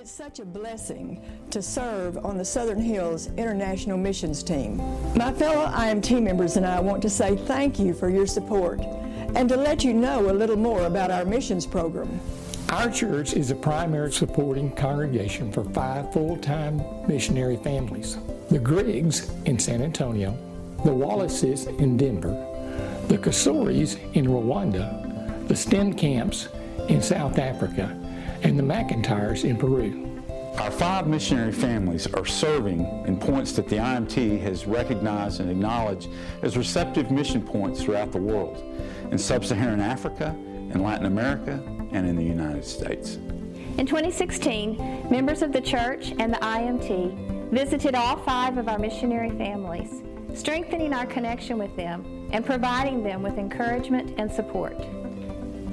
It's such a blessing to serve on the Southern Hills International Missions Team. My fellow IMT members and I want to say thank you for your support and to let you know a little more about our missions program. Our church is a primary supporting congregation for five full-time missionary families. The Griggs in San Antonio, the Wallaces in Denver, the Kasoris in Rwanda, the Steenkamps in South Africa, and the McIntyres in Peru. Our five missionary families are serving in points that the IMT has recognized and acknowledged as receptive mission points throughout the world, in sub-Saharan Africa, in Latin America, and in the United States. In 2016, members of the church and the IMT visited all five of our missionary families, strengthening our connection with them and providing them with encouragement and support.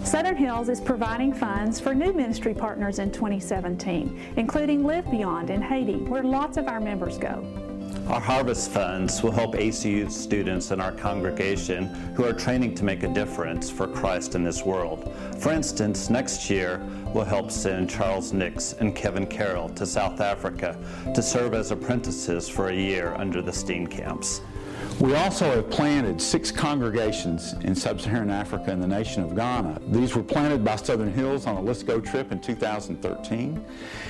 Southern Hills is providing funds for new ministry partners in 2017, including Live Beyond in Haiti, where lots of our members go. Our harvest funds will help ACU students in our congregation who are training to make a difference for Christ in this world. For instance, next year we'll help send Charles Nix and Kevin Carroll to South Africa to serve as apprentices for a year under the Steenkamps. We also have planted six congregations in sub-Saharan Africa and the nation of Ghana. These were planted by Southern Hills on a Let's Go trip in 2013,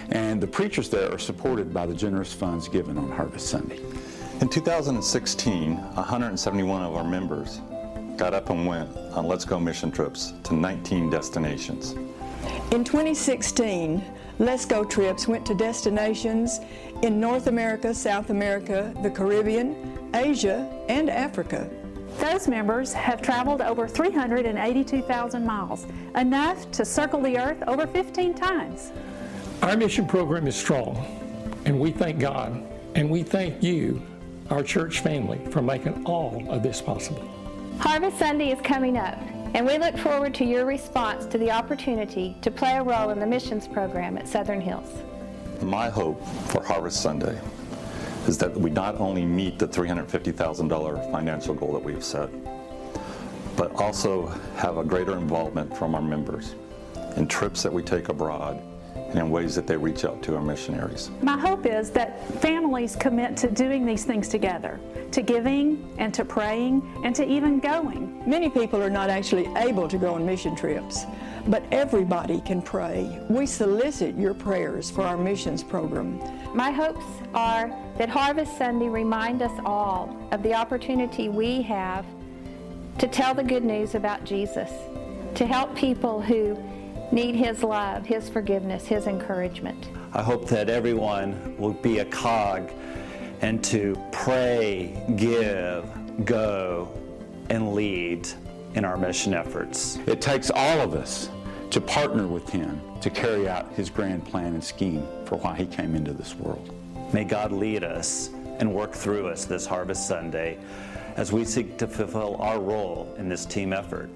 and the preachers there are supported by the generous funds given on Harvest Sunday. In 2016, 171 of our members got up and went on Let's Go mission trips to 19 destinations. In 2016, Let's Go trips went to destinations in North America, South America, the Caribbean, Asia, and Africa. Those members have traveled over 382,000 miles, enough to circle the earth over 15 times. Our mission program is strong, and we thank God, and we thank you, our church family, for making all of this possible. Harvest Sunday is coming up, and we look forward to your response to the opportunity to play a role in the missions program at Southern Hills. My hope for Harvest Sunday is that we not only meet the $350,000 financial goal that we have set, but also have a greater involvement from our members in trips that we take abroad and in ways that they reach out to our missionaries. My hope is that families commit to doing these things together, to giving and to praying and to even going. Many people are not actually able to go on mission trips, but everybody can pray. We solicit your prayers for our missions program. My hopes are that Harvest Sunday remind us all of the opportunity we have to tell the good news about Jesus, to help people who need His love, His forgiveness, His encouragement. I hope that everyone will be a cog and to pray, give, go, and lead in our mission efforts. It takes all of us to partner with Him to carry out His grand plan and scheme for why He came into this world. May God lead us and work through us this Harvest Sunday as we seek to fulfill our role in this team effort.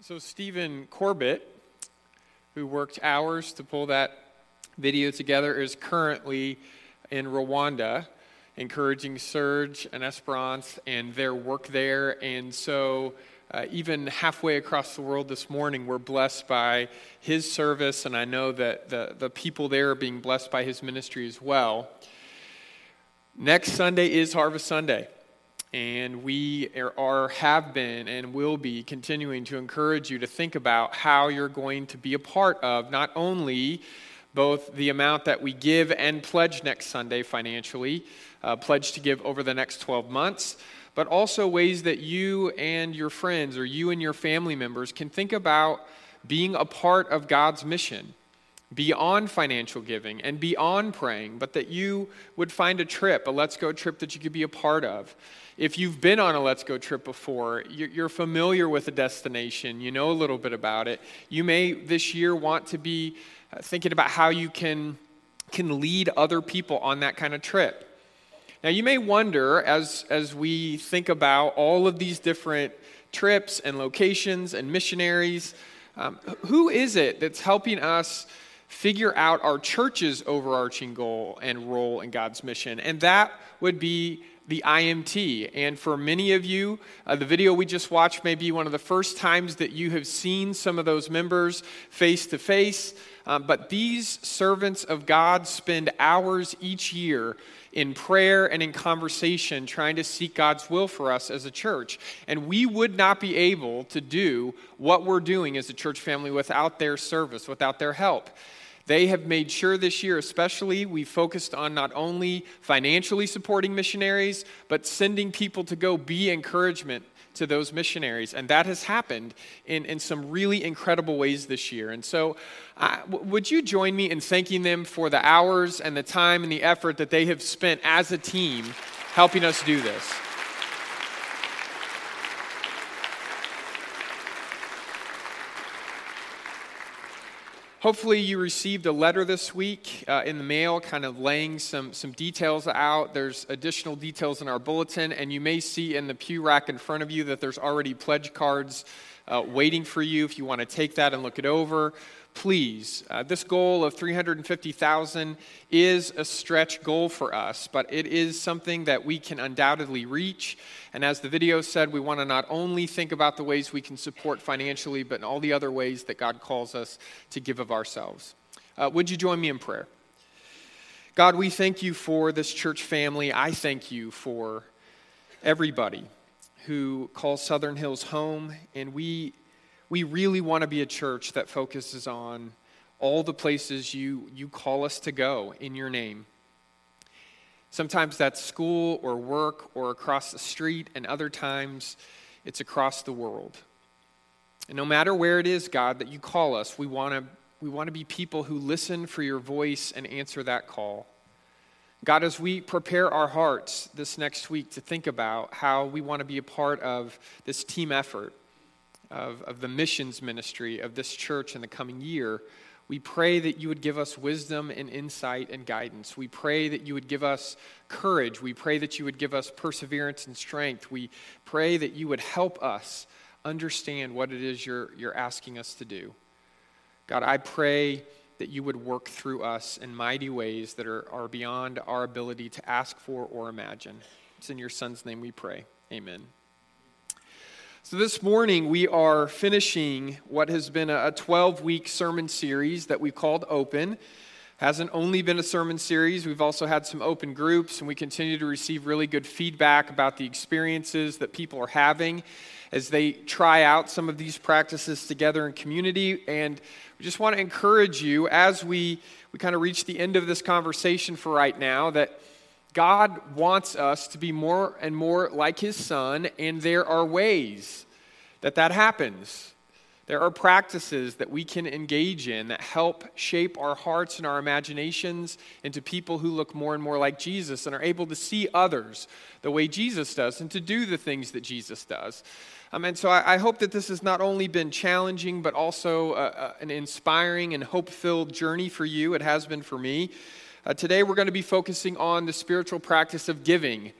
So, Stephen Corbett, who worked hours to pull that video together, is currently in Rwanda encouraging Serge and Esperance and their work there. And so, uh, even halfway across the world this morning, we're blessed by his service, and I know that the, the people there are being blessed by his ministry as well. Next Sunday is Harvest Sunday, and we are, are, have been and will be continuing to encourage you to think about how you're going to be a part of not only both the amount that we give and pledge next Sunday financially, uh, pledge to give over the next 12 months but also ways that you and your friends or you and your family members can think about being a part of God's mission beyond financial giving and beyond praying, but that you would find a trip, a Let's Go trip that you could be a part of. If you've been on a Let's Go trip before, you're familiar with a destination, you know a little bit about it, you may this year want to be uh, thinking about how you can, can lead other people on that kind of trip. Now, you may wonder as, as we think about all of these different trips and locations and missionaries, um, who is it that's helping us figure out our church's overarching goal and role in God's mission? And that would be the IMT. And for many of you, uh, the video we just watched may be one of the first times that you have seen some of those members face to face. But these servants of God spend hours each year in prayer and in conversation, trying to seek God's will for us as a church. And we would not be able to do what we're doing as a church family without their service, without their help. They have made sure this year, especially, we focused on not only financially supporting missionaries, but sending people to go be encouragement to those missionaries. And that has happened in, in some really incredible ways this year. And so, uh, w- would you join me in thanking them for the hours and the time and the effort that they have spent as a team helping us do this? Hopefully, you received a letter this week uh, in the mail, kind of laying some, some details out. There's additional details in our bulletin, and you may see in the pew rack in front of you that there's already pledge cards uh, waiting for you if you want to take that and look it over please. Uh, this goal of 350,000 is a stretch goal for us, but it is something that we can undoubtedly reach. And as the video said, we want to not only think about the ways we can support financially, but in all the other ways that God calls us to give of ourselves. Uh, would you join me in prayer? God, we thank you for this church family. I thank you for everybody who calls Southern Hills home, and we we really want to be a church that focuses on all the places you, you call us to go in your name. Sometimes that's school or work or across the street, and other times it's across the world. And no matter where it is, God, that you call us, we want to we want to be people who listen for your voice and answer that call. God, as we prepare our hearts this next week to think about how we want to be a part of this team effort, of, of the missions ministry of this church in the coming year, we pray that you would give us wisdom and insight and guidance. We pray that you would give us courage. We pray that you would give us perseverance and strength. We pray that you would help us understand what it is you're, you're asking us to do. God, I pray that you would work through us in mighty ways that are, are beyond our ability to ask for or imagine. It's in your Son's name we pray. Amen. So, this morning we are finishing what has been a 12 week sermon series that we've called Open. Hasn't only been a sermon series, we've also had some open groups, and we continue to receive really good feedback about the experiences that people are having as they try out some of these practices together in community. And we just want to encourage you as we, we kind of reach the end of this conversation for right now that God wants us to be more and more like His Son, and there are ways that that happens. There are practices that we can engage in that help shape our hearts and our imaginations into people who look more and more like Jesus and are able to see others the way Jesus does and to do the things that Jesus does. Um, and so I, I, hope that this has not only been challenging, but also uh, uh, an inspiring and hope filled journey for you. It has been for me. Uh, today we're going to be focusing on the spiritual practice of giving.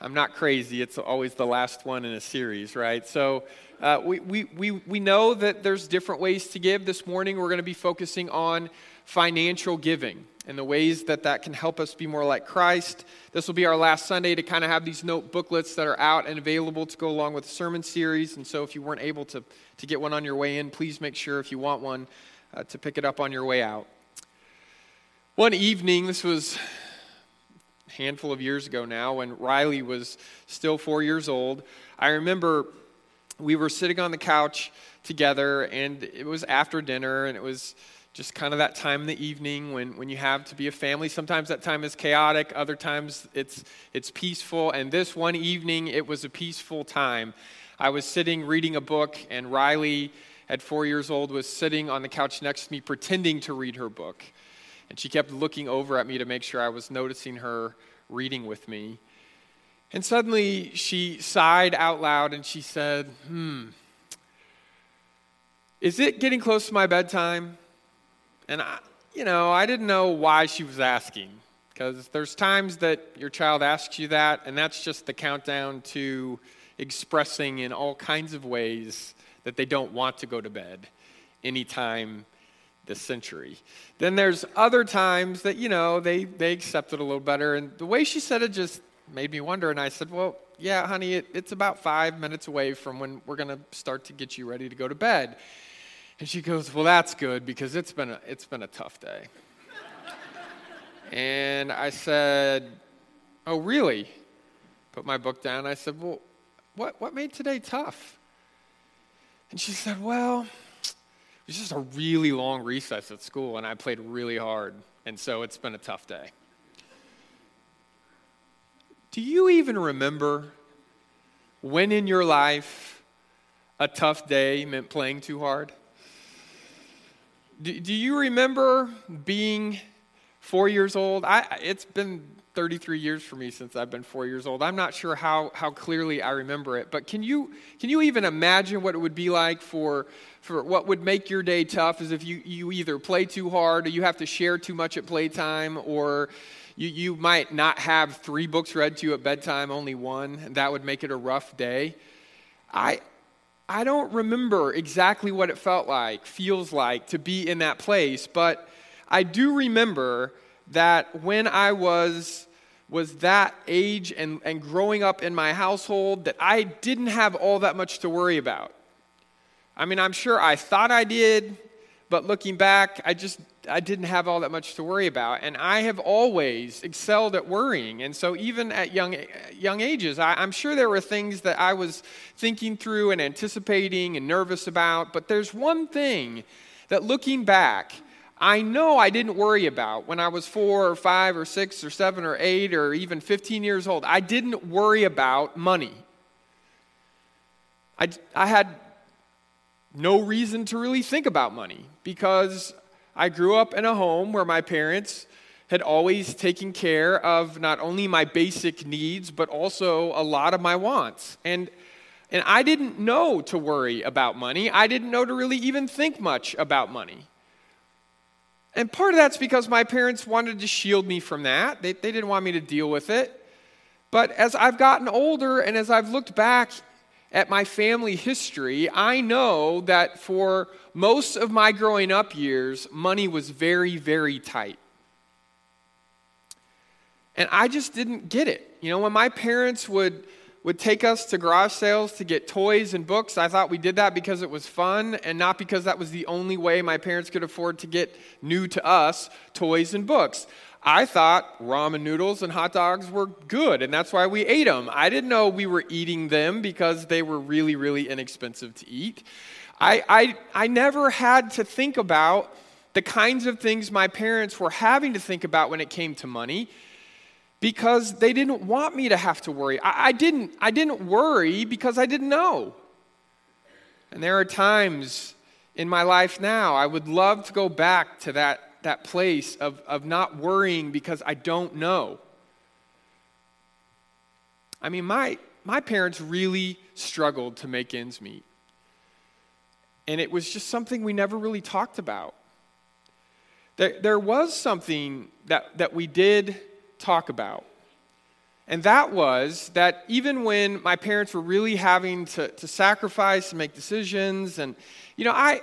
I'm not crazy, it's always the last one in a series, right? So uh, we, we, we, we know that there's different ways to give. This morning we're going to be focusing on financial giving and the ways that that can help us be more like Christ. This will be our last Sunday to kind of have these note booklets that are out and available to go along with the sermon series. And so if you weren't able to, to get one on your way in, please make sure if you want one uh, to pick it up on your way out. One evening, this was a handful of years ago now, when Riley was still four years old, I remember we were sitting on the couch together, and it was after dinner, and it was just kind of that time in the evening when, when you have to be a family. Sometimes that time is chaotic, other times it's, it's peaceful. And this one evening, it was a peaceful time. I was sitting reading a book, and Riley, at four years old, was sitting on the couch next to me pretending to read her book. And she kept looking over at me to make sure I was noticing her reading with me. And suddenly she sighed out loud and she said, Hmm, is it getting close to my bedtime? And I, you know, I didn't know why she was asking because there's times that your child asks you that, and that's just the countdown to expressing in all kinds of ways that they don't want to go to bed anytime this century. Then there's other times that, you know, they, they accept it a little better. And the way she said it just made me wonder. And I said, Well, yeah, honey, it, it's about five minutes away from when we're going to start to get you ready to go to bed. And she goes, Well, that's good because it's been a, it's been a tough day. and I said, Oh, really? Put my book down. I said, Well, what, what made today tough? And she said, Well, it was just a really long recess at school, and I played really hard, and so it's been a tough day. Do you even remember when in your life a tough day meant playing too hard? Do, do you remember being four years old? I, it's been 33 years for me since I've been four years old. I'm not sure how, how clearly I remember it, but can you, can you even imagine what it would be like for, for what would make your day tough is if you, you either play too hard or you have to share too much at playtime or you, you might not have three books read to you at bedtime, only one, and that would make it a rough day. I, I don't remember exactly what it felt like, feels like to be in that place, but I do remember that when I was was that age and, and growing up in my household that I didn't have all that much to worry about. I mean, I'm sure I thought I did, but looking back, I just I didn't have all that much to worry about. And I have always excelled at worrying. And so even at young young ages, I, I'm sure there were things that I was thinking through and anticipating and nervous about. But there's one thing that looking back, I know I didn't worry about when I was four or five or six or seven or eight or even 15 years old. I didn't worry about money. I, I had no reason to really think about money because I grew up in a home where my parents had always taken care of not only my basic needs, but also a lot of my wants. And, and I didn't know to worry about money. I didn't know to really even think much about money. And part of that's because my parents wanted to shield me from that. They, they didn't want me to deal with it. But as I've gotten older and as I've looked back at my family history, I know that for most of my growing up years, money was very, very tight. And I just didn't get it. You know, when my parents would would take us to garage sales to get toys and books. I thought we did that because it was fun and not because that was the only way my parents could afford to get new to us toys and books. I thought ramen noodles and hot dogs were good, and that's why we ate them. I didn't know we were eating them because they were really, really inexpensive to eat. I, I, I never had to think about the kinds of things my parents were having to think about when it came to money because they didn't want me to have to worry. I, I, didn't, I didn't worry because I didn't know. And there are times in my life now I would love to go back to that, that place of, of not worrying because I don't know. I mean, my, my parents really struggled to make ends meet. And it was just something we never really talked about. There, there was something that, that we did talk about. And that was that even when my parents were really having to, to sacrifice and make decisions, and, you know, I,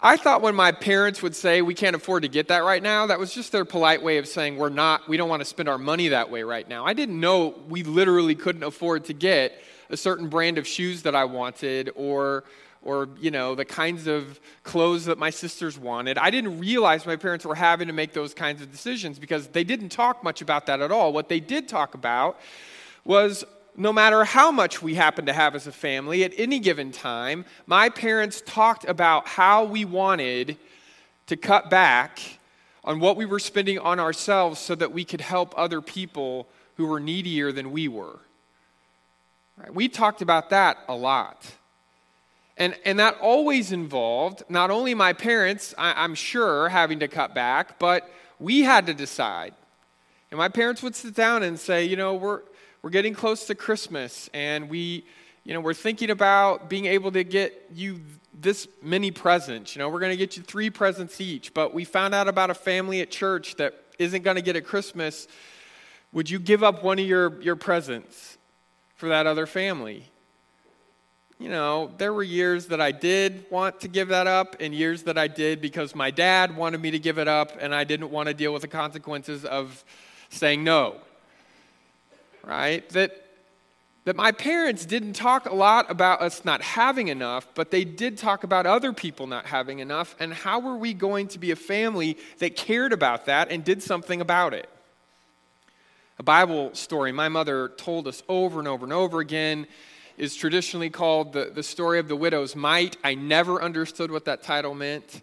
I thought when my parents would say, we can't afford to get that right now, that was just their polite way of saying, we're not, we don't want to spend our money that way right now. I didn't know we literally couldn't afford to get a certain brand of shoes that I wanted or or you know the kinds of clothes that my sisters wanted. I didn't realize my parents were having to make those kinds of decisions because they didn't talk much about that at all. What they did talk about was no matter how much we happened to have as a family at any given time my parents talked about how we wanted to cut back on what we were spending on ourselves so that we could help other people who were needier than we were. Right? we talked about that a lot and, and that always involved not only my parents, I, I'm sure, having to cut back, but we had to decide. And my parents would sit down and say, you know, we're, we're getting close to Christmas, and we, you know, we're thinking about being able to get you this many presents. You know, we're going to get you three presents each, but we found out about a family at church that isn't going to get a Christmas. Would you give up one of your, your presents for that other family? You know, there were years that I did want to give that up, and years that I did because my dad wanted me to give it up, and I didn't want to deal with the consequences of saying no. right? That that my parents didn't talk a lot about us not having enough, but they did talk about other people not having enough, and how were we going to be a family that cared about that and did something about it? A Bible story my mother told us over and over and over again is traditionally called the, the story of the widow's mite. I never understood what that title meant.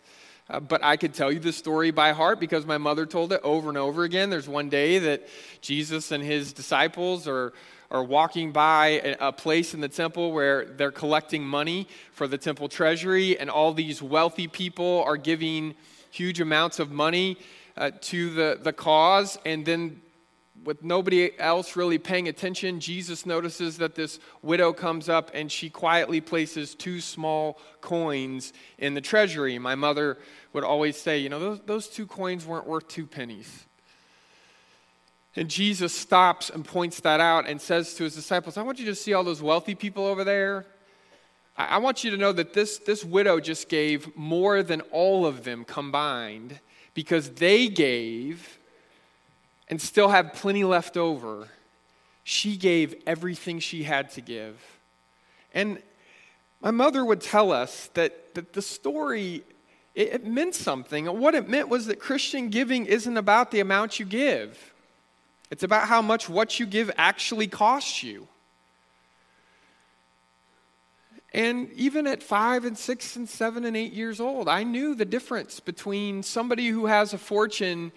Uh, but I could tell you the story by heart because my mother told it over and over again. There's one day that Jesus and his disciples are, are walking by a, a place in the temple where they're collecting money for the temple treasury, and all these wealthy people are giving huge amounts of money uh, to the, the cause. And then with nobody else really paying attention, Jesus notices that this widow comes up and she quietly places two small coins in the treasury. My mother would always say, You know, those, those two coins weren't worth two pennies. And Jesus stops and points that out and says to his disciples, I want you to see all those wealthy people over there. I, I want you to know that this, this widow just gave more than all of them combined because they gave and still have plenty left over, she gave everything she had to give. And my mother would tell us that, that the story it, it meant something. What it meant was that Christian giving isn't about the amount you give. It's about how much what you give actually costs you. And even at five and six and seven and eight years old, I knew the difference between somebody who has a fortune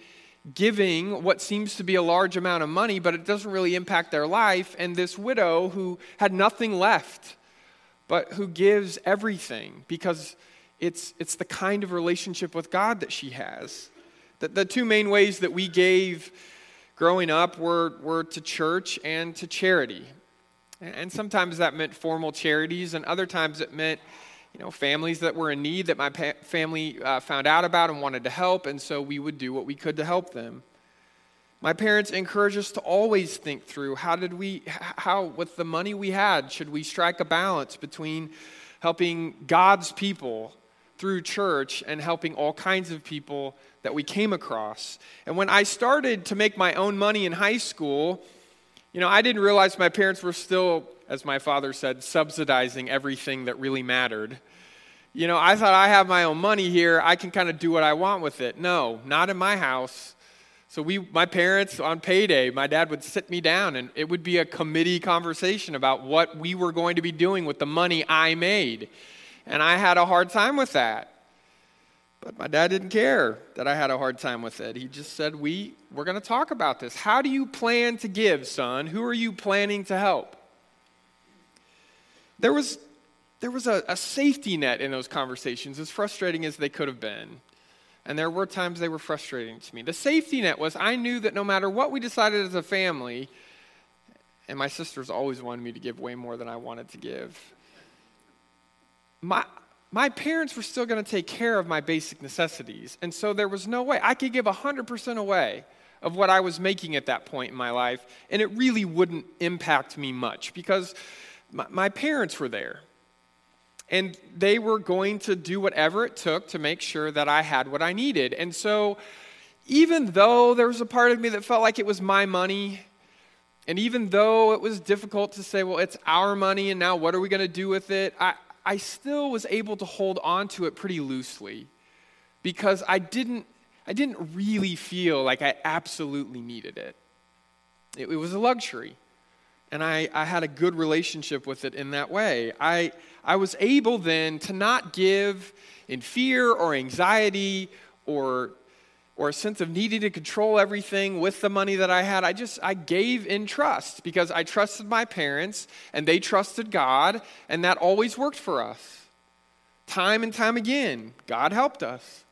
giving what seems to be a large amount of money, but it doesn't really impact their life, and this widow who had nothing left, but who gives everything because it's, it's the kind of relationship with God that she has. The, the two main ways that we gave growing up were, were to church and to charity. And sometimes that meant formal charities, and other times it meant you know, families that were in need that my pa- family uh, found out about and wanted to help, and so we would do what we could to help them. My parents encouraged us to always think through how did we, how, with the money we had, should we strike a balance between helping God's people through church and helping all kinds of people that we came across. And when I started to make my own money in high school, you know, I didn't realize my parents were still as my father said, subsidizing everything that really mattered. You know, I thought I have my own money here. I can kind of do what I want with it. No, not in my house. So we, my parents, on payday, my dad would sit me down, and it would be a committee conversation about what we were going to be doing with the money I made. And I had a hard time with that. But my dad didn't care that I had a hard time with it. He just said, we, We're going to talk about this. How do you plan to give, son? Who are you planning to help? There was, there was a, a safety net in those conversations, as frustrating as they could have been. And there were times they were frustrating to me. The safety net was I knew that no matter what we decided as a family, and my sisters always wanted me to give way more than I wanted to give, my, my parents were still going to take care of my basic necessities. And so there was no way. I could give 100% away of what I was making at that point in my life, and it really wouldn't impact me much because my, my parents were there. And they were going to do whatever it took to make sure that I had what I needed. And so, even though there was a part of me that felt like it was my money, and even though it was difficult to say, well, it's our money, and now what are we going to do with it? I, I still was able to hold on to it pretty loosely because I didn't, I didn't really feel like I absolutely needed it. It, it was a luxury and I, I had a good relationship with it in that way. I, I was able then to not give in fear or anxiety or, or a sense of needing to control everything with the money that I had. I just, I gave in trust because I trusted my parents and they trusted God, and that always worked for us. Time and time again, God helped us.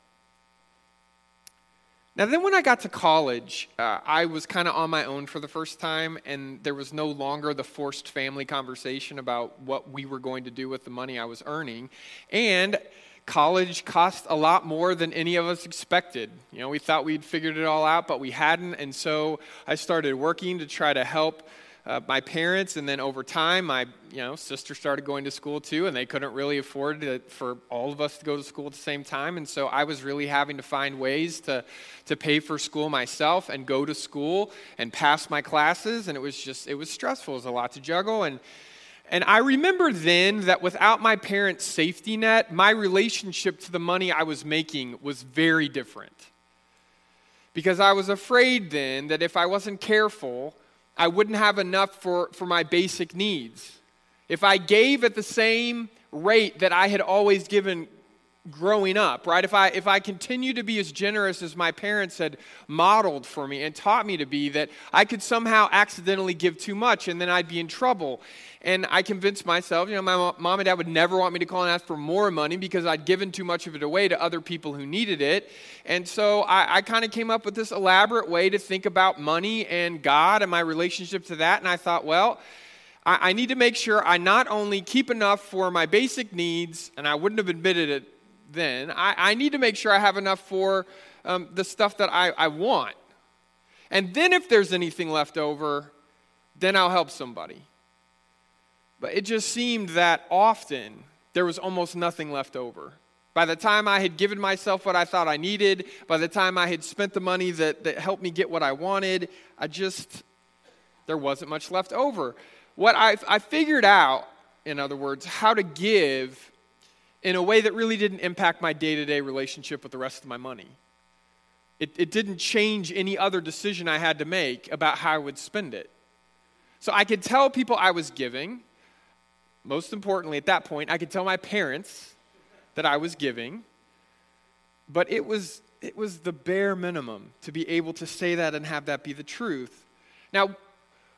Now, then when I got to college, uh, I was kind of on my own for the first time, and there was no longer the forced family conversation about what we were going to do with the money I was earning. And college cost a lot more than any of us expected. You know, we thought we'd figured it all out, but we hadn't. And so I started working to try to help uh, my parents, and then over time, my you know sister started going to school too, and they couldn't really afford to, for all of us to go to school at the same time, and so I was really having to find ways to to pay for school myself and go to school and pass my classes, and it was just it was stressful. It was a lot to juggle, and and I remember then that without my parents' safety net, my relationship to the money I was making was very different. Because I was afraid then that if I wasn't careful, I wouldn't have enough for, for my basic needs. If I gave at the same rate that I had always given growing up, right? If I if I continue to be as generous as my parents had modeled for me and taught me to be, that I could somehow accidentally give too much and then I'd be in trouble. And I convinced myself, you know, my mom and dad would never want me to call and ask for more money because I'd given too much of it away to other people who needed it. And so I, I kind of came up with this elaborate way to think about money and God and my relationship to that. And I thought, well, I, I need to make sure I not only keep enough for my basic needs, and I wouldn't have admitted it then, I, I need to make sure I have enough for um, the stuff that I, I want. And then if there's anything left over, then I'll help somebody. But it just seemed that often there was almost nothing left over. By the time I had given myself what I thought I needed, by the time I had spent the money that, that helped me get what I wanted, I just, there wasn't much left over. What I, I figured out, in other words, how to give in a way that really didn't impact my day to day relationship with the rest of my money. It, it didn't change any other decision I had to make about how I would spend it. So I could tell people I was giving. Most importantly, at that point, I could tell my parents that I was giving. But it was, it was the bare minimum to be able to say that and have that be the truth. Now,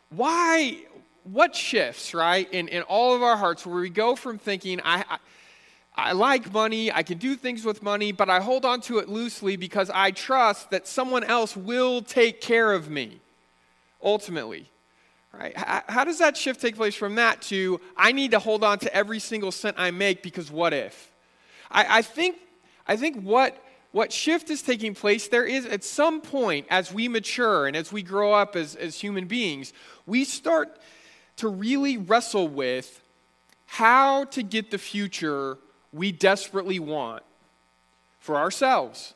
why, what shifts, right, in, in all of our hearts where we go from thinking, I, I I like money, I can do things with money, but I hold on to it loosely because I trust that someone else will take care of me ultimately. Right? How does that shift take place from that to I need to hold on to every single cent I make because what if? I, I think, I think what, what shift is taking place there is at some point as we mature and as we grow up as, as human beings, we start to really wrestle with how to get the future we desperately want for ourselves.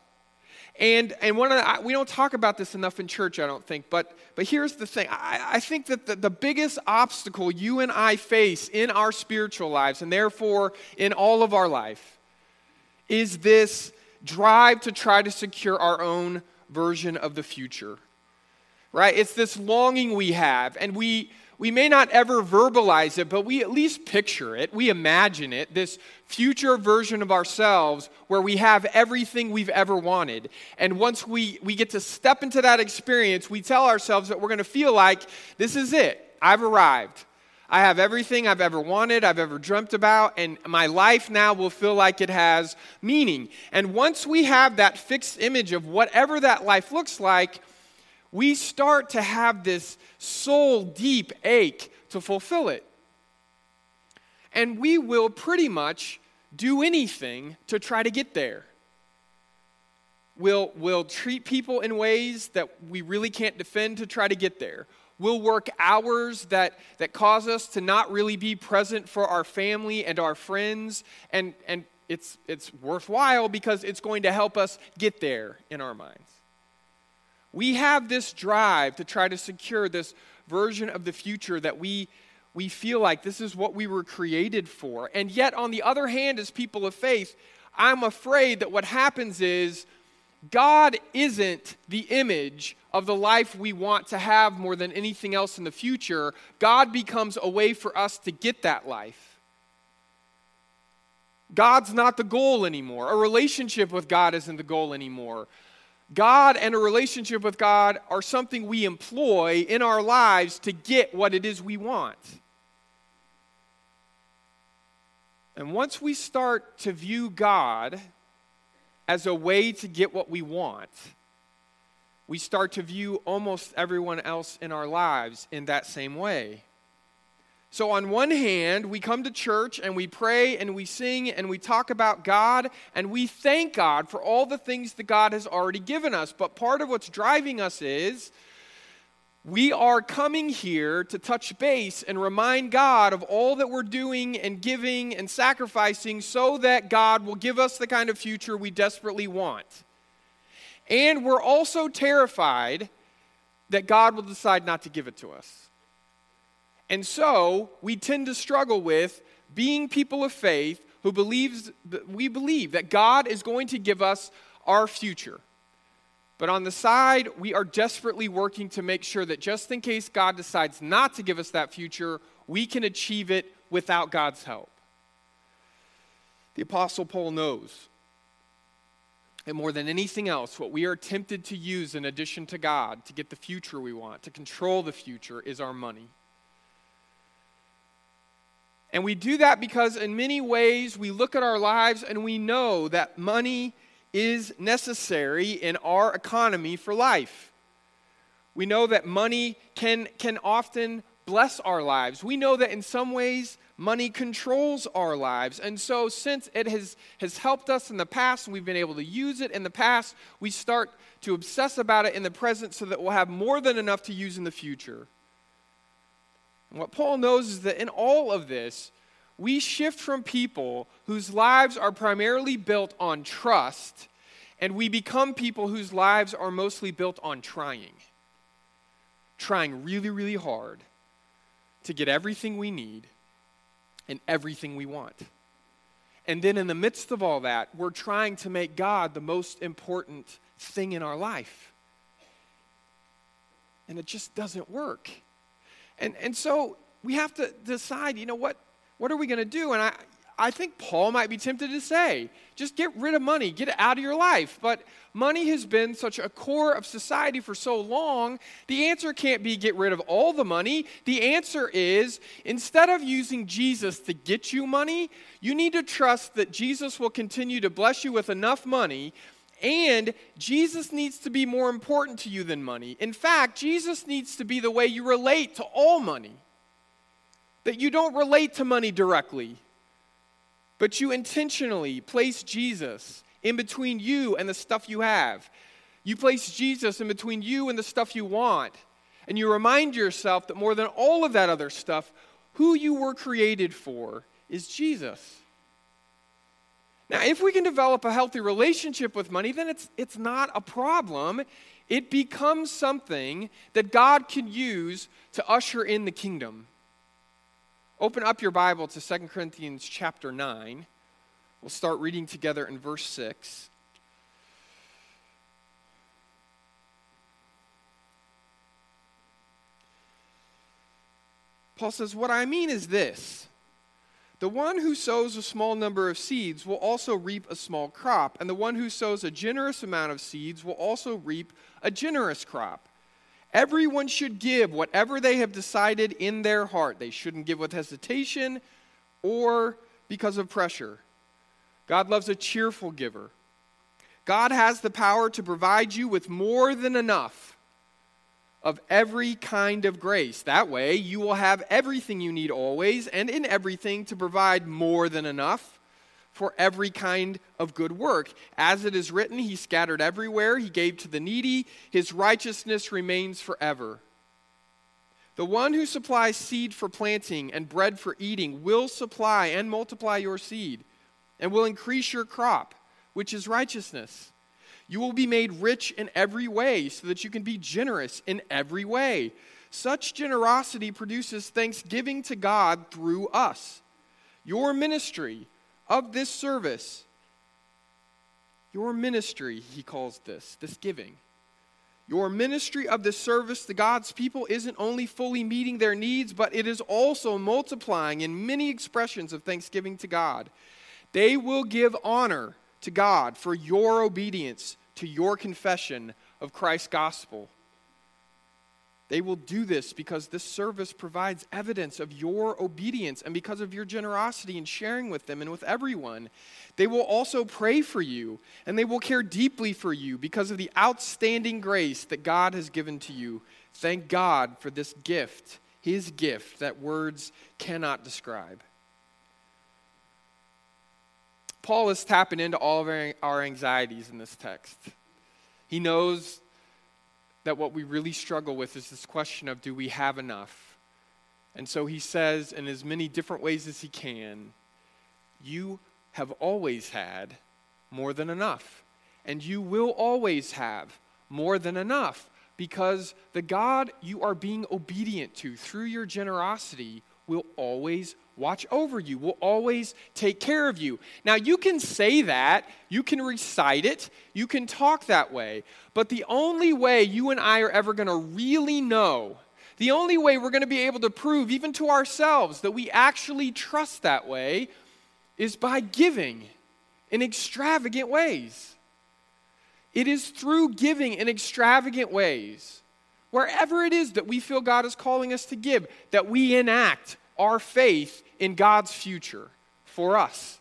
And, and one of the, we don't talk about this enough in church, I don't think, but, but here's the thing. I, I think that the, the biggest obstacle you and I face in our spiritual lives, and therefore in all of our life, is this drive to try to secure our own version of the future. Right? It's this longing we have, and we, we may not ever verbalize it, but we at least picture it. We imagine it, this future version of ourselves where we have everything we've ever wanted. And once we, we get to step into that experience, we tell ourselves that we're going to feel like this is it. I've arrived. I have everything I've ever wanted, I've ever dreamt about, and my life now will feel like it has meaning. And once we have that fixed image of whatever that life looks like, we start to have this soul deep ache to fulfill it. And we will pretty much do anything to try to get there. We'll, we'll treat people in ways that we really can't defend to try to get there. We'll work hours that, that cause us to not really be present for our family and our friends. And, and it's, it's worthwhile because it's going to help us get there in our minds. We have this drive to try to secure this version of the future that we, we feel like this is what we were created for. And yet, on the other hand, as people of faith, I'm afraid that what happens is God isn't the image of the life we want to have more than anything else in the future. God becomes a way for us to get that life. God's not the goal anymore. A relationship with God isn't the goal anymore. God and a relationship with God are something we employ in our lives to get what it is we want. And once we start to view God as a way to get what we want, we start to view almost everyone else in our lives in that same way. So, on one hand, we come to church and we pray and we sing and we talk about God and we thank God for all the things that God has already given us. But part of what's driving us is we are coming here to touch base and remind God of all that we're doing and giving and sacrificing so that God will give us the kind of future we desperately want. And we're also terrified that God will decide not to give it to us. And so we tend to struggle with being people of faith who believes we believe that God is going to give us our future. But on the side, we are desperately working to make sure that just in case God decides not to give us that future, we can achieve it without God's help. The Apostle Paul knows and more than anything else, what we are tempted to use in addition to God to get the future we want, to control the future, is our money. And we do that because, in many ways, we look at our lives and we know that money is necessary in our economy for life. We know that money can, can often bless our lives. We know that in some ways, money controls our lives. And so, since it has, has helped us in the past and we've been able to use it in the past, we start to obsess about it in the present so that we'll have more than enough to use in the future. And what Paul knows is that in all of this, we shift from people whose lives are primarily built on trust, and we become people whose lives are mostly built on trying. Trying really, really hard to get everything we need and everything we want. And then in the midst of all that, we're trying to make God the most important thing in our life. And it just doesn't work. And, and so we have to decide, you know what, what are we going to do? And I, I think Paul might be tempted to say, just get rid of money, get it out of your life. But money has been such a core of society for so long, the answer can't be get rid of all the money. The answer is instead of using Jesus to get you money, you need to trust that Jesus will continue to bless you with enough money. And Jesus needs to be more important to you than money. In fact, Jesus needs to be the way you relate to all money. That you don't relate to money directly, but you intentionally place Jesus in between you and the stuff you have. You place Jesus in between you and the stuff you want. And you remind yourself that more than all of that other stuff, who you were created for is Jesus. Now, if we can develop a healthy relationship with money, then it's, it's not a problem. It becomes something that God can use to usher in the kingdom. Open up your Bible to 2 Corinthians chapter 9. We'll start reading together in verse 6. Paul says, What I mean is this the one who sows a small number of seeds will also reap a small crop, and the one who sows a generous amount of seeds will also reap a generous crop. Everyone should give whatever they have decided in their heart. They shouldn't give with hesitation or because of pressure. God loves a cheerful giver. God has the power to provide you with more than enough of every kind of grace. That way, you will have everything you need always and in everything to provide more than enough for every kind of good work. As it is written, He scattered everywhere, He gave to the needy, His righteousness remains forever. The one who supplies seed for planting and bread for eating will supply and multiply your seed, and will increase your crop, which is righteousness. You will be made rich in every way, so that you can be generous in every way. Such generosity produces thanksgiving to God through us. Your ministry, of this service, your ministry, he calls this, this giving. Your ministry of this service to God's people isn't only fully meeting their needs, but it is also multiplying in many expressions of thanksgiving to God. They will give honor to God for your obedience to your confession of Christ's gospel. They will do this because this service provides evidence of your obedience and because of your generosity in sharing with them and with everyone. They will also pray for you and they will care deeply for you because of the outstanding grace that God has given to you. Thank God for this gift, His gift that words cannot describe. Paul is tapping into all of our anxieties in this text. He knows that what we really struggle with is this question of do we have enough? And so he says, in as many different ways as he can, you have always had more than enough. And you will always have more than enough because the God you are being obedient to through your generosity will always watch over you, will always take care of you. Now, you can say that, you can recite it, you can talk that way, but the only way you and I are ever going to really know, the only way we're going to be able to prove, even to ourselves, that we actually trust that way is by giving in extravagant ways. It is through giving in extravagant ways, wherever it is that we feel God is calling us to give, that we enact our faith in God's future for us.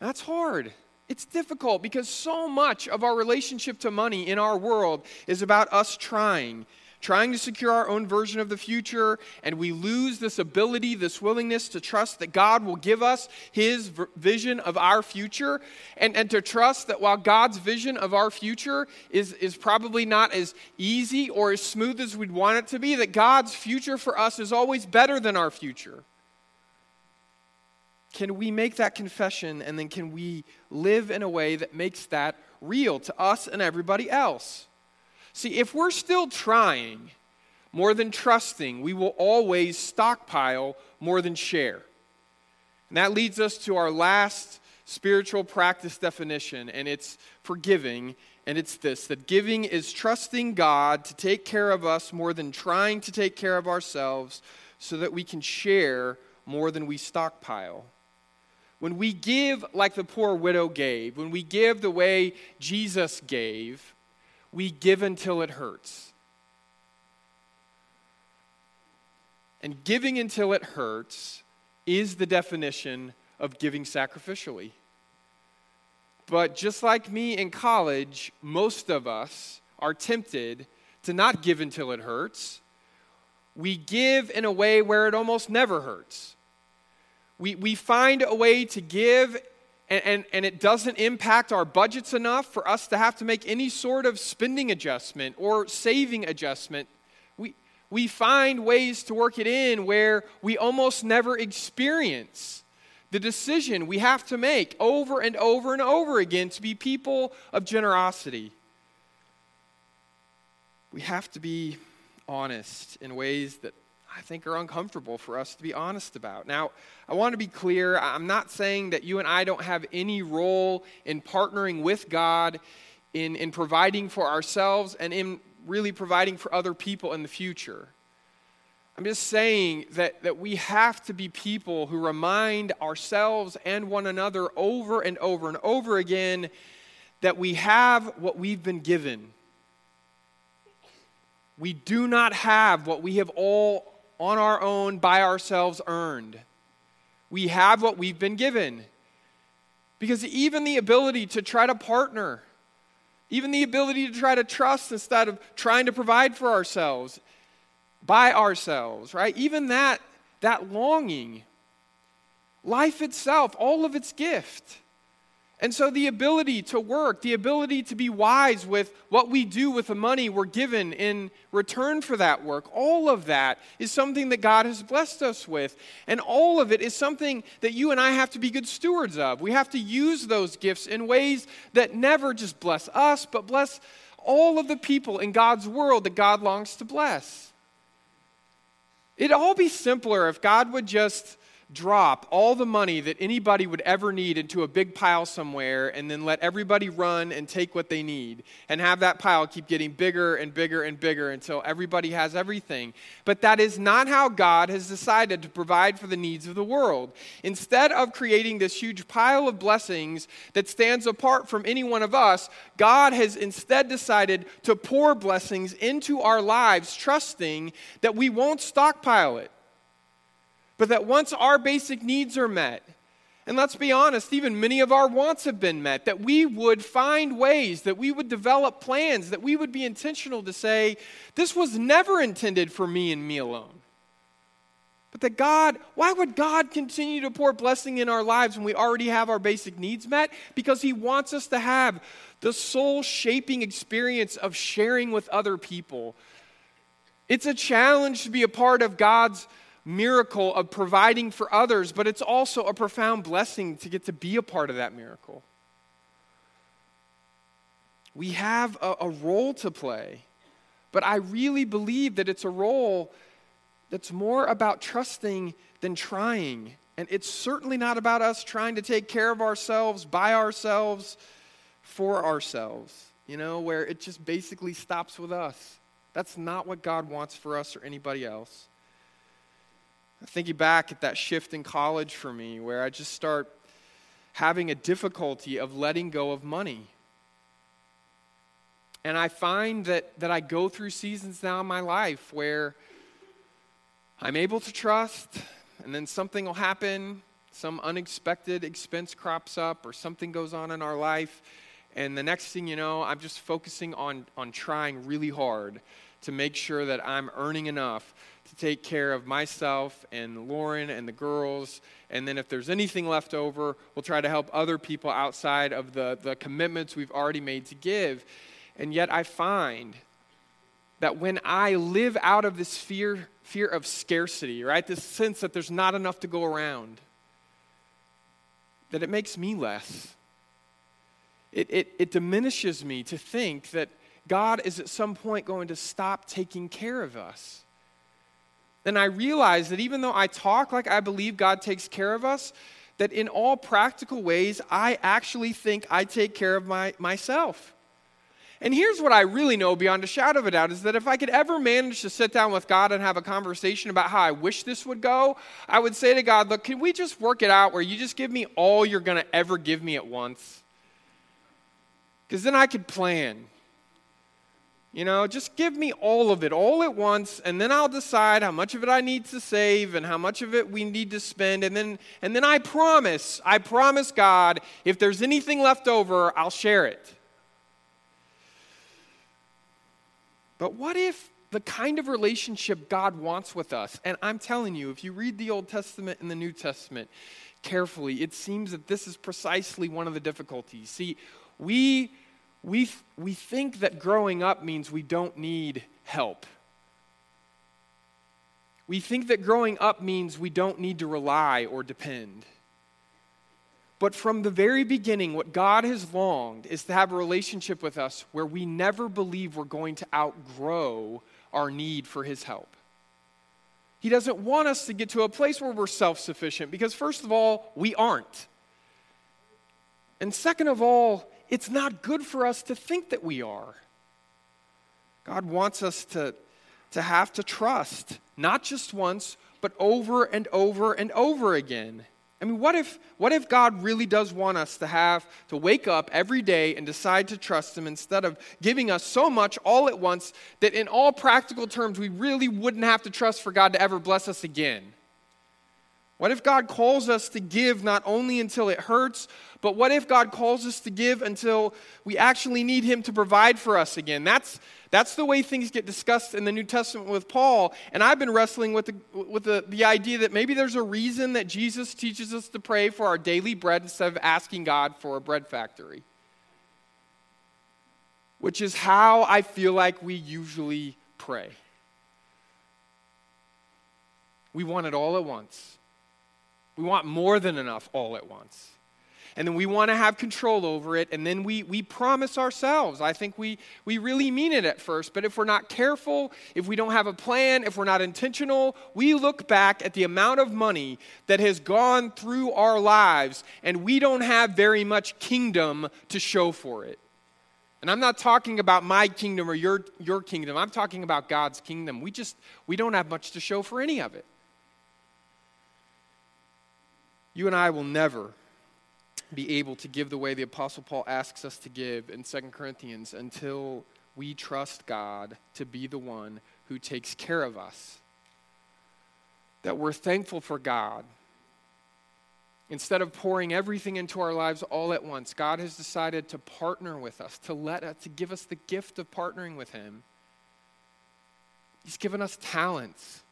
That's hard. It's difficult because so much of our relationship to money in our world is about us trying trying to secure our own version of the future, and we lose this ability, this willingness to trust that God will give us His vision of our future, and, and to trust that while God's vision of our future is, is probably not as easy or as smooth as we'd want it to be, that God's future for us is always better than our future. Can we make that confession and then can we live in a way that makes that real to us and everybody else? See, if we're still trying more than trusting, we will always stockpile more than share. And that leads us to our last spiritual practice definition, and it's forgiving. And it's this that giving is trusting God to take care of us more than trying to take care of ourselves so that we can share more than we stockpile. When we give like the poor widow gave, when we give the way Jesus gave, we give until it hurts. And giving until it hurts is the definition of giving sacrificially. But just like me in college, most of us are tempted to not give until it hurts. We give in a way where it almost never hurts. We, we find a way to give and, and, and it doesn't impact our budgets enough for us to have to make any sort of spending adjustment or saving adjustment. We, we find ways to work it in where we almost never experience the decision we have to make over and over and over again to be people of generosity. We have to be honest in ways that I think are uncomfortable for us to be honest about. Now, I want to be clear. I'm not saying that you and I don't have any role in partnering with God in, in providing for ourselves and in really providing for other people in the future. I'm just saying that, that we have to be people who remind ourselves and one another over and over and over again that we have what we've been given. We do not have what we have all on our own, by ourselves, earned. We have what we've been given. Because even the ability to try to partner, even the ability to try to trust instead of trying to provide for ourselves, by ourselves, right? Even that, that longing, life itself, all of its gift. And so, the ability to work, the ability to be wise with what we do with the money we're given in return for that work, all of that is something that God has blessed us with. And all of it is something that you and I have to be good stewards of. We have to use those gifts in ways that never just bless us, but bless all of the people in God's world that God longs to bless. It'd all be simpler if God would just drop all the money that anybody would ever need into a big pile somewhere and then let everybody run and take what they need and have that pile keep getting bigger and bigger and bigger until everybody has everything. But that is not how God has decided to provide for the needs of the world. Instead of creating this huge pile of blessings that stands apart from any one of us, God has instead decided to pour blessings into our lives, trusting that we won't stockpile it but that once our basic needs are met, and let's be honest, even many of our wants have been met, that we would find ways, that we would develop plans, that we would be intentional to say, this was never intended for me and me alone. But that God, why would God continue to pour blessing in our lives when we already have our basic needs met? Because He wants us to have the soul shaping experience of sharing with other people. It's a challenge to be a part of God's miracle of providing for others, but it's also a profound blessing to get to be a part of that miracle. We have a, a role to play, but I really believe that it's a role that's more about trusting than trying. And it's certainly not about us trying to take care of ourselves, by ourselves, for ourselves, you know, where it just basically stops with us. That's not what God wants for us or anybody else. Thinking back at that shift in college for me, where I just start having a difficulty of letting go of money. And I find that, that I go through seasons now in my life where I'm able to trust, and then something will happen, some unexpected expense crops up, or something goes on in our life. And the next thing you know, I'm just focusing on, on trying really hard to make sure that I'm earning enough to take care of myself and Lauren and the girls. And then if there's anything left over, we'll try to help other people outside of the, the commitments we've already made to give. And yet I find that when I live out of this fear, fear of scarcity, right, this sense that there's not enough to go around, that it makes me less. It, it, it diminishes me to think that God is at some point going to stop taking care of us. Then I realize that even though I talk like I believe God takes care of us, that in all practical ways, I actually think I take care of my, myself. And here's what I really know beyond a shadow of a doubt is that if I could ever manage to sit down with God and have a conversation about how I wish this would go, I would say to God, Look, can we just work it out where you just give me all you're going to ever give me at once? Because then I could plan. You know, just give me all of it all at once, and then I'll decide how much of it I need to save and how much of it we need to spend. And then, and then I promise, I promise God, if there's anything left over, I'll share it. But what if the kind of relationship God wants with us, and I'm telling you, if you read the Old Testament and the New Testament carefully, it seems that this is precisely one of the difficulties. See, we we, we think that growing up means we don't need help. We think that growing up means we don't need to rely or depend. But from the very beginning, what God has longed is to have a relationship with us where we never believe we're going to outgrow our need for His help. He doesn't want us to get to a place where we're self sufficient because, first of all, we aren't. And second of all, it's not good for us to think that we are. God wants us to, to have to trust, not just once, but over and over and over again. I mean, what if, what if God really does want us to have to wake up every day and decide to trust Him instead of giving us so much all at once that, in all practical terms, we really wouldn't have to trust for God to ever bless us again? What if God calls us to give not only until it hurts, but what if God calls us to give until we actually need Him to provide for us again? That's, that's the way things get discussed in the New Testament with Paul. And I've been wrestling with, the, with the, the idea that maybe there's a reason that Jesus teaches us to pray for our daily bread instead of asking God for a bread factory, which is how I feel like we usually pray. We want it all at once. We want more than enough all at once. And then we want to have control over it, and then we, we promise ourselves. I think we, we really mean it at first, but if we're not careful, if we don't have a plan, if we're not intentional, we look back at the amount of money that has gone through our lives, and we don't have very much kingdom to show for it. And I'm not talking about my kingdom or your, your kingdom. I'm talking about God's kingdom. We just we don't have much to show for any of it. You and I will never be able to give the way the Apostle Paul asks us to give in 2 Corinthians until we trust God to be the one who takes care of us. That we're thankful for God. Instead of pouring everything into our lives all at once, God has decided to partner with us, to let us, to give us the gift of partnering with Him. He's given us talents.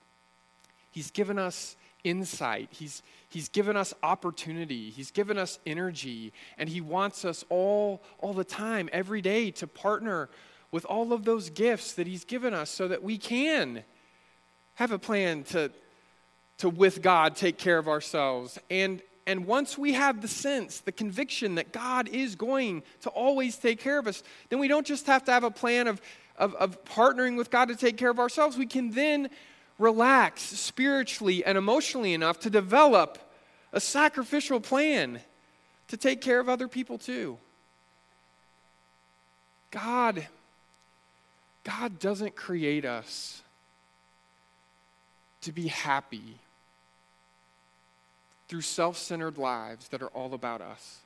He's given us insight. He's, he's given us opportunity. He's given us energy. And He wants us all, all the time, every day, to partner with all of those gifts that He's given us so that we can have a plan to, to with God, take care of ourselves. And, and once we have the sense, the conviction that God is going to always take care of us, then we don't just have to have a plan of, of, of partnering with God to take care of ourselves. We can then relax spiritually and emotionally enough to develop a sacrificial plan to take care of other people too. God, God doesn't create us to be happy through self centered lives that are all about us.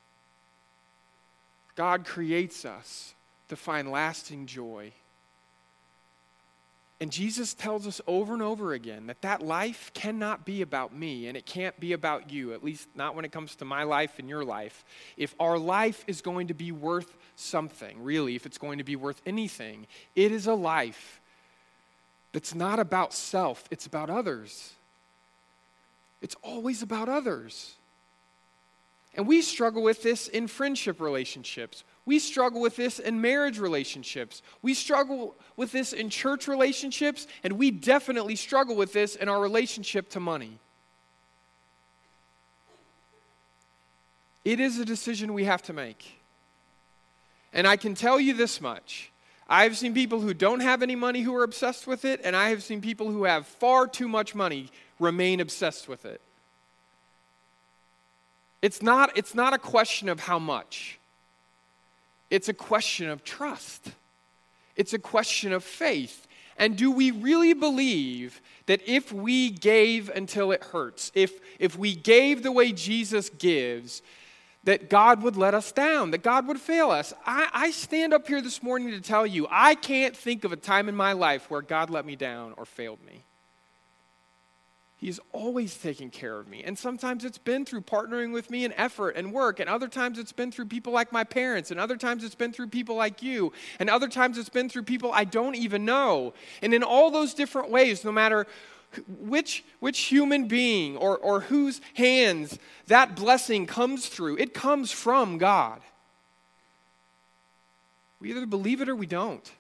God creates us to find lasting joy and Jesus tells us over and over again that that life cannot be about me and it can't be about you, at least not when it comes to my life and your life. If our life is going to be worth something, really, if it's going to be worth anything, it is a life that's not about self, it's about others. It's always about others. And we struggle with this in friendship relationships. We struggle with this in marriage relationships. We struggle with this in church relationships, and we definitely struggle with this in our relationship to money. It is a decision we have to make. And I can tell you this much I've seen people who don't have any money who are obsessed with it, and I have seen people who have far too much money remain obsessed with it. It's not, it's not a question of how much. It's a question of trust. It's a question of faith. And do we really believe that if we gave until it hurts, if, if we gave the way Jesus gives, that God would let us down, that God would fail us? I, I stand up here this morning to tell you, I can't think of a time in my life where God let me down or failed me. He's always taken care of me. And sometimes it's been through partnering with me in effort and work. And other times it's been through people like my parents. And other times it's been through people like you. And other times it's been through people I don't even know. And in all those different ways, no matter which, which human being or, or whose hands that blessing comes through, it comes from God. We either believe it or we don't.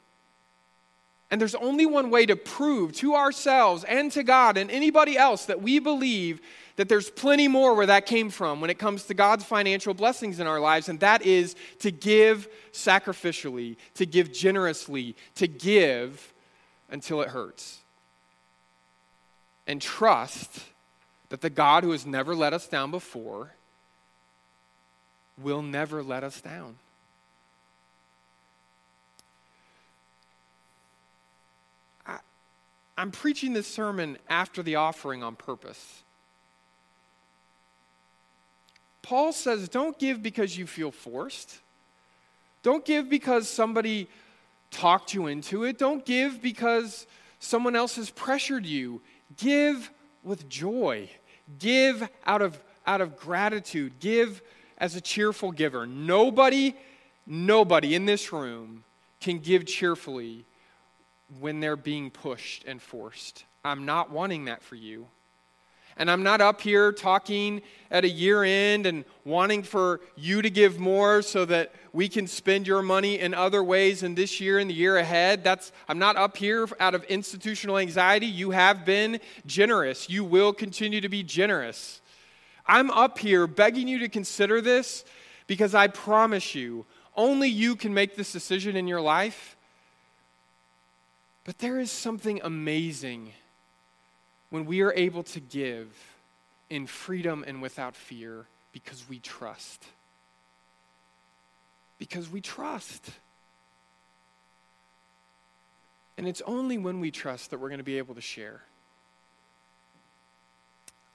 And there's only one way to prove to ourselves and to God and anybody else that we believe that there's plenty more where that came from when it comes to God's financial blessings in our lives, and that is to give sacrificially, to give generously, to give until it hurts. And trust that the God who has never let us down before will never let us down. I'm preaching this sermon after the offering on purpose. Paul says, don't give because you feel forced. Don't give because somebody talked you into it. Don't give because someone else has pressured you. Give with joy. Give out of, out of gratitude. Give as a cheerful giver. Nobody, nobody in this room can give cheerfully when they're being pushed and forced. I'm not wanting that for you. And I'm not up here talking at a year end and wanting for you to give more so that we can spend your money in other ways in this year and the year ahead. That's I'm not up here out of institutional anxiety. You have been generous. You will continue to be generous. I'm up here begging you to consider this because I promise you, only you can make this decision in your life. But there is something amazing when we are able to give in freedom and without fear because we trust. Because we trust. And it's only when we trust that we're going to be able to share.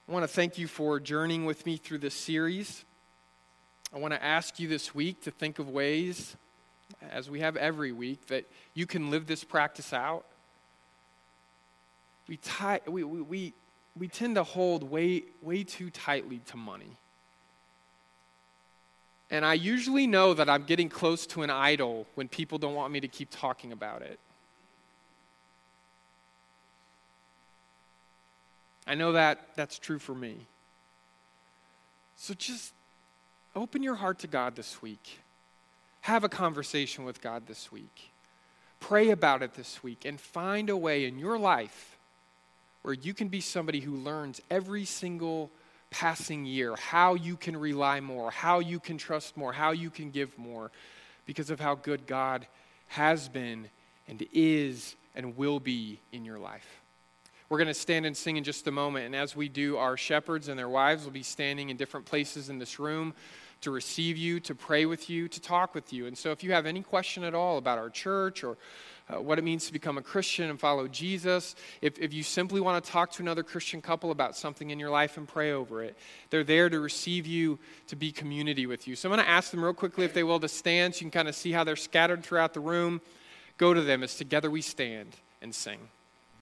I want to thank you for journeying with me through this series. I want to ask you this week to think of ways as we have every week, that you can live this practice out. We, tie, we, we, we, we tend to hold way, way too tightly to money. And I usually know that I'm getting close to an idol when people don't want me to keep talking about it. I know that that's true for me. So just open your heart to God this week. Have a conversation with God this week. Pray about it this week and find a way in your life where you can be somebody who learns every single passing year how you can rely more, how you can trust more, how you can give more because of how good God has been and is and will be in your life. We're going to stand and sing in just a moment. And as we do, our shepherds and their wives will be standing in different places in this room to receive you, to pray with you, to talk with you. And so if you have any question at all about our church or uh, what it means to become a Christian and follow Jesus, if, if you simply want to talk to another Christian couple about something in your life and pray over it, they're there to receive you, to be community with you. So I'm going to ask them real quickly if they will to stand so you can kind of see how they're scattered throughout the room. Go to them as together we stand and sing.